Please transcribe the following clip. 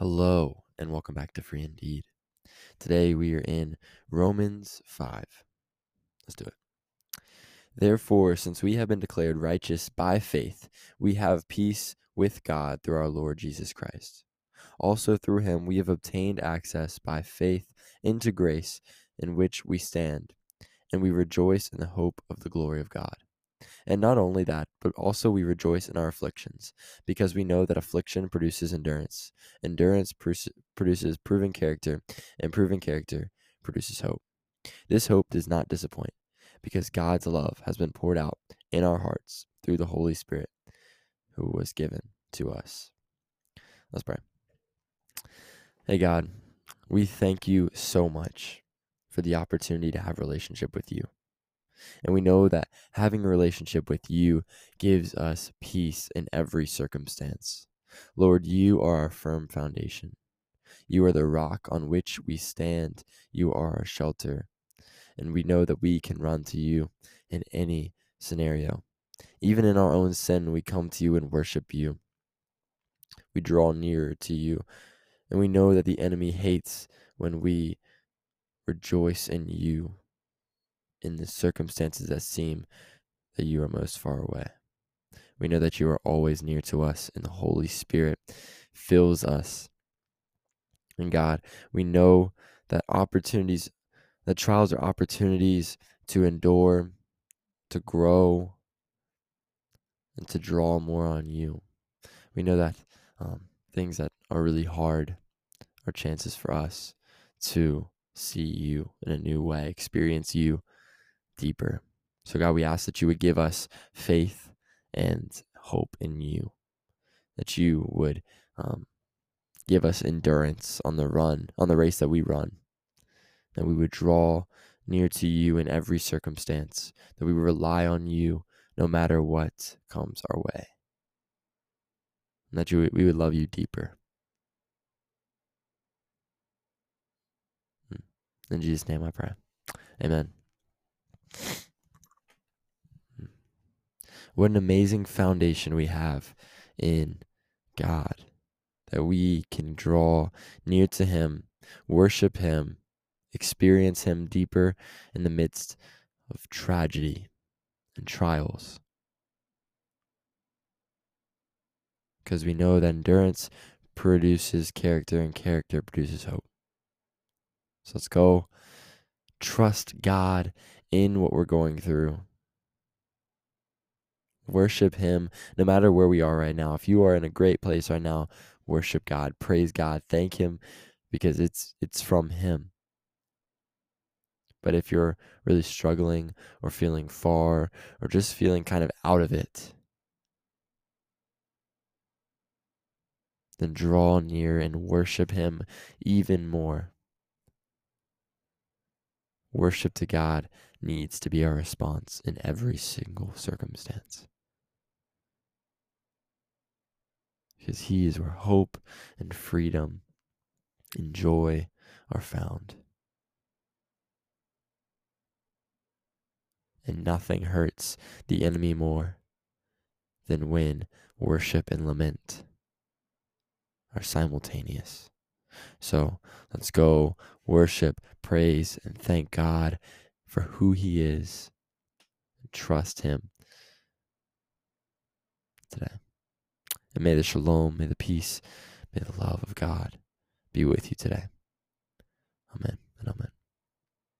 Hello, and welcome back to Free Indeed. Today we are in Romans 5. Let's do it. Therefore, since we have been declared righteous by faith, we have peace with God through our Lord Jesus Christ. Also, through him, we have obtained access by faith into grace in which we stand, and we rejoice in the hope of the glory of God. And not only that, but also we rejoice in our afflictions, because we know that affliction produces endurance. Endurance produces proven character, and proven character produces hope. This hope does not disappoint, because God's love has been poured out in our hearts through the Holy Spirit who was given to us. Let's pray. Hey, God, we thank you so much for the opportunity to have relationship with you. And we know that having a relationship with you gives us peace in every circumstance. Lord, you are our firm foundation. You are the rock on which we stand. You are our shelter. And we know that we can run to you in any scenario. Even in our own sin, we come to you and worship you. We draw nearer to you. And we know that the enemy hates when we rejoice in you in the circumstances that seem that you are most far away. We know that you are always near to us, and the Holy Spirit fills us. And God, we know that opportunities, that trials are opportunities to endure, to grow, and to draw more on you. We know that um, things that are really hard are chances for us to see you in a new way, experience you deeper. So, God, we ask that you would give us faith and hope in you, that you would um, give us endurance on the run, on the race that we run, that we would draw near to you in every circumstance, that we would rely on you no matter what comes our way, and that you, we would love you deeper. Hmm. In Jesus' name I pray. Amen. What an amazing foundation we have in God that we can draw near to Him, worship Him, experience Him deeper in the midst of tragedy and trials. Because we know that endurance produces character and character produces hope. So let's go trust God in what we're going through. Worship Him no matter where we are right now. If you are in a great place right now, worship God, praise God, thank Him because it's it's from Him. But if you're really struggling or feeling far or just feeling kind of out of it, then draw near and worship Him even more. Worship to God needs to be our response in every single circumstance. Because He is where hope and freedom and joy are found. And nothing hurts the enemy more than when worship and lament are simultaneous. So let's go worship, praise, and thank God for who He is. Trust Him today. And may the shalom, may the peace, may the love of God be with you today. Amen and amen.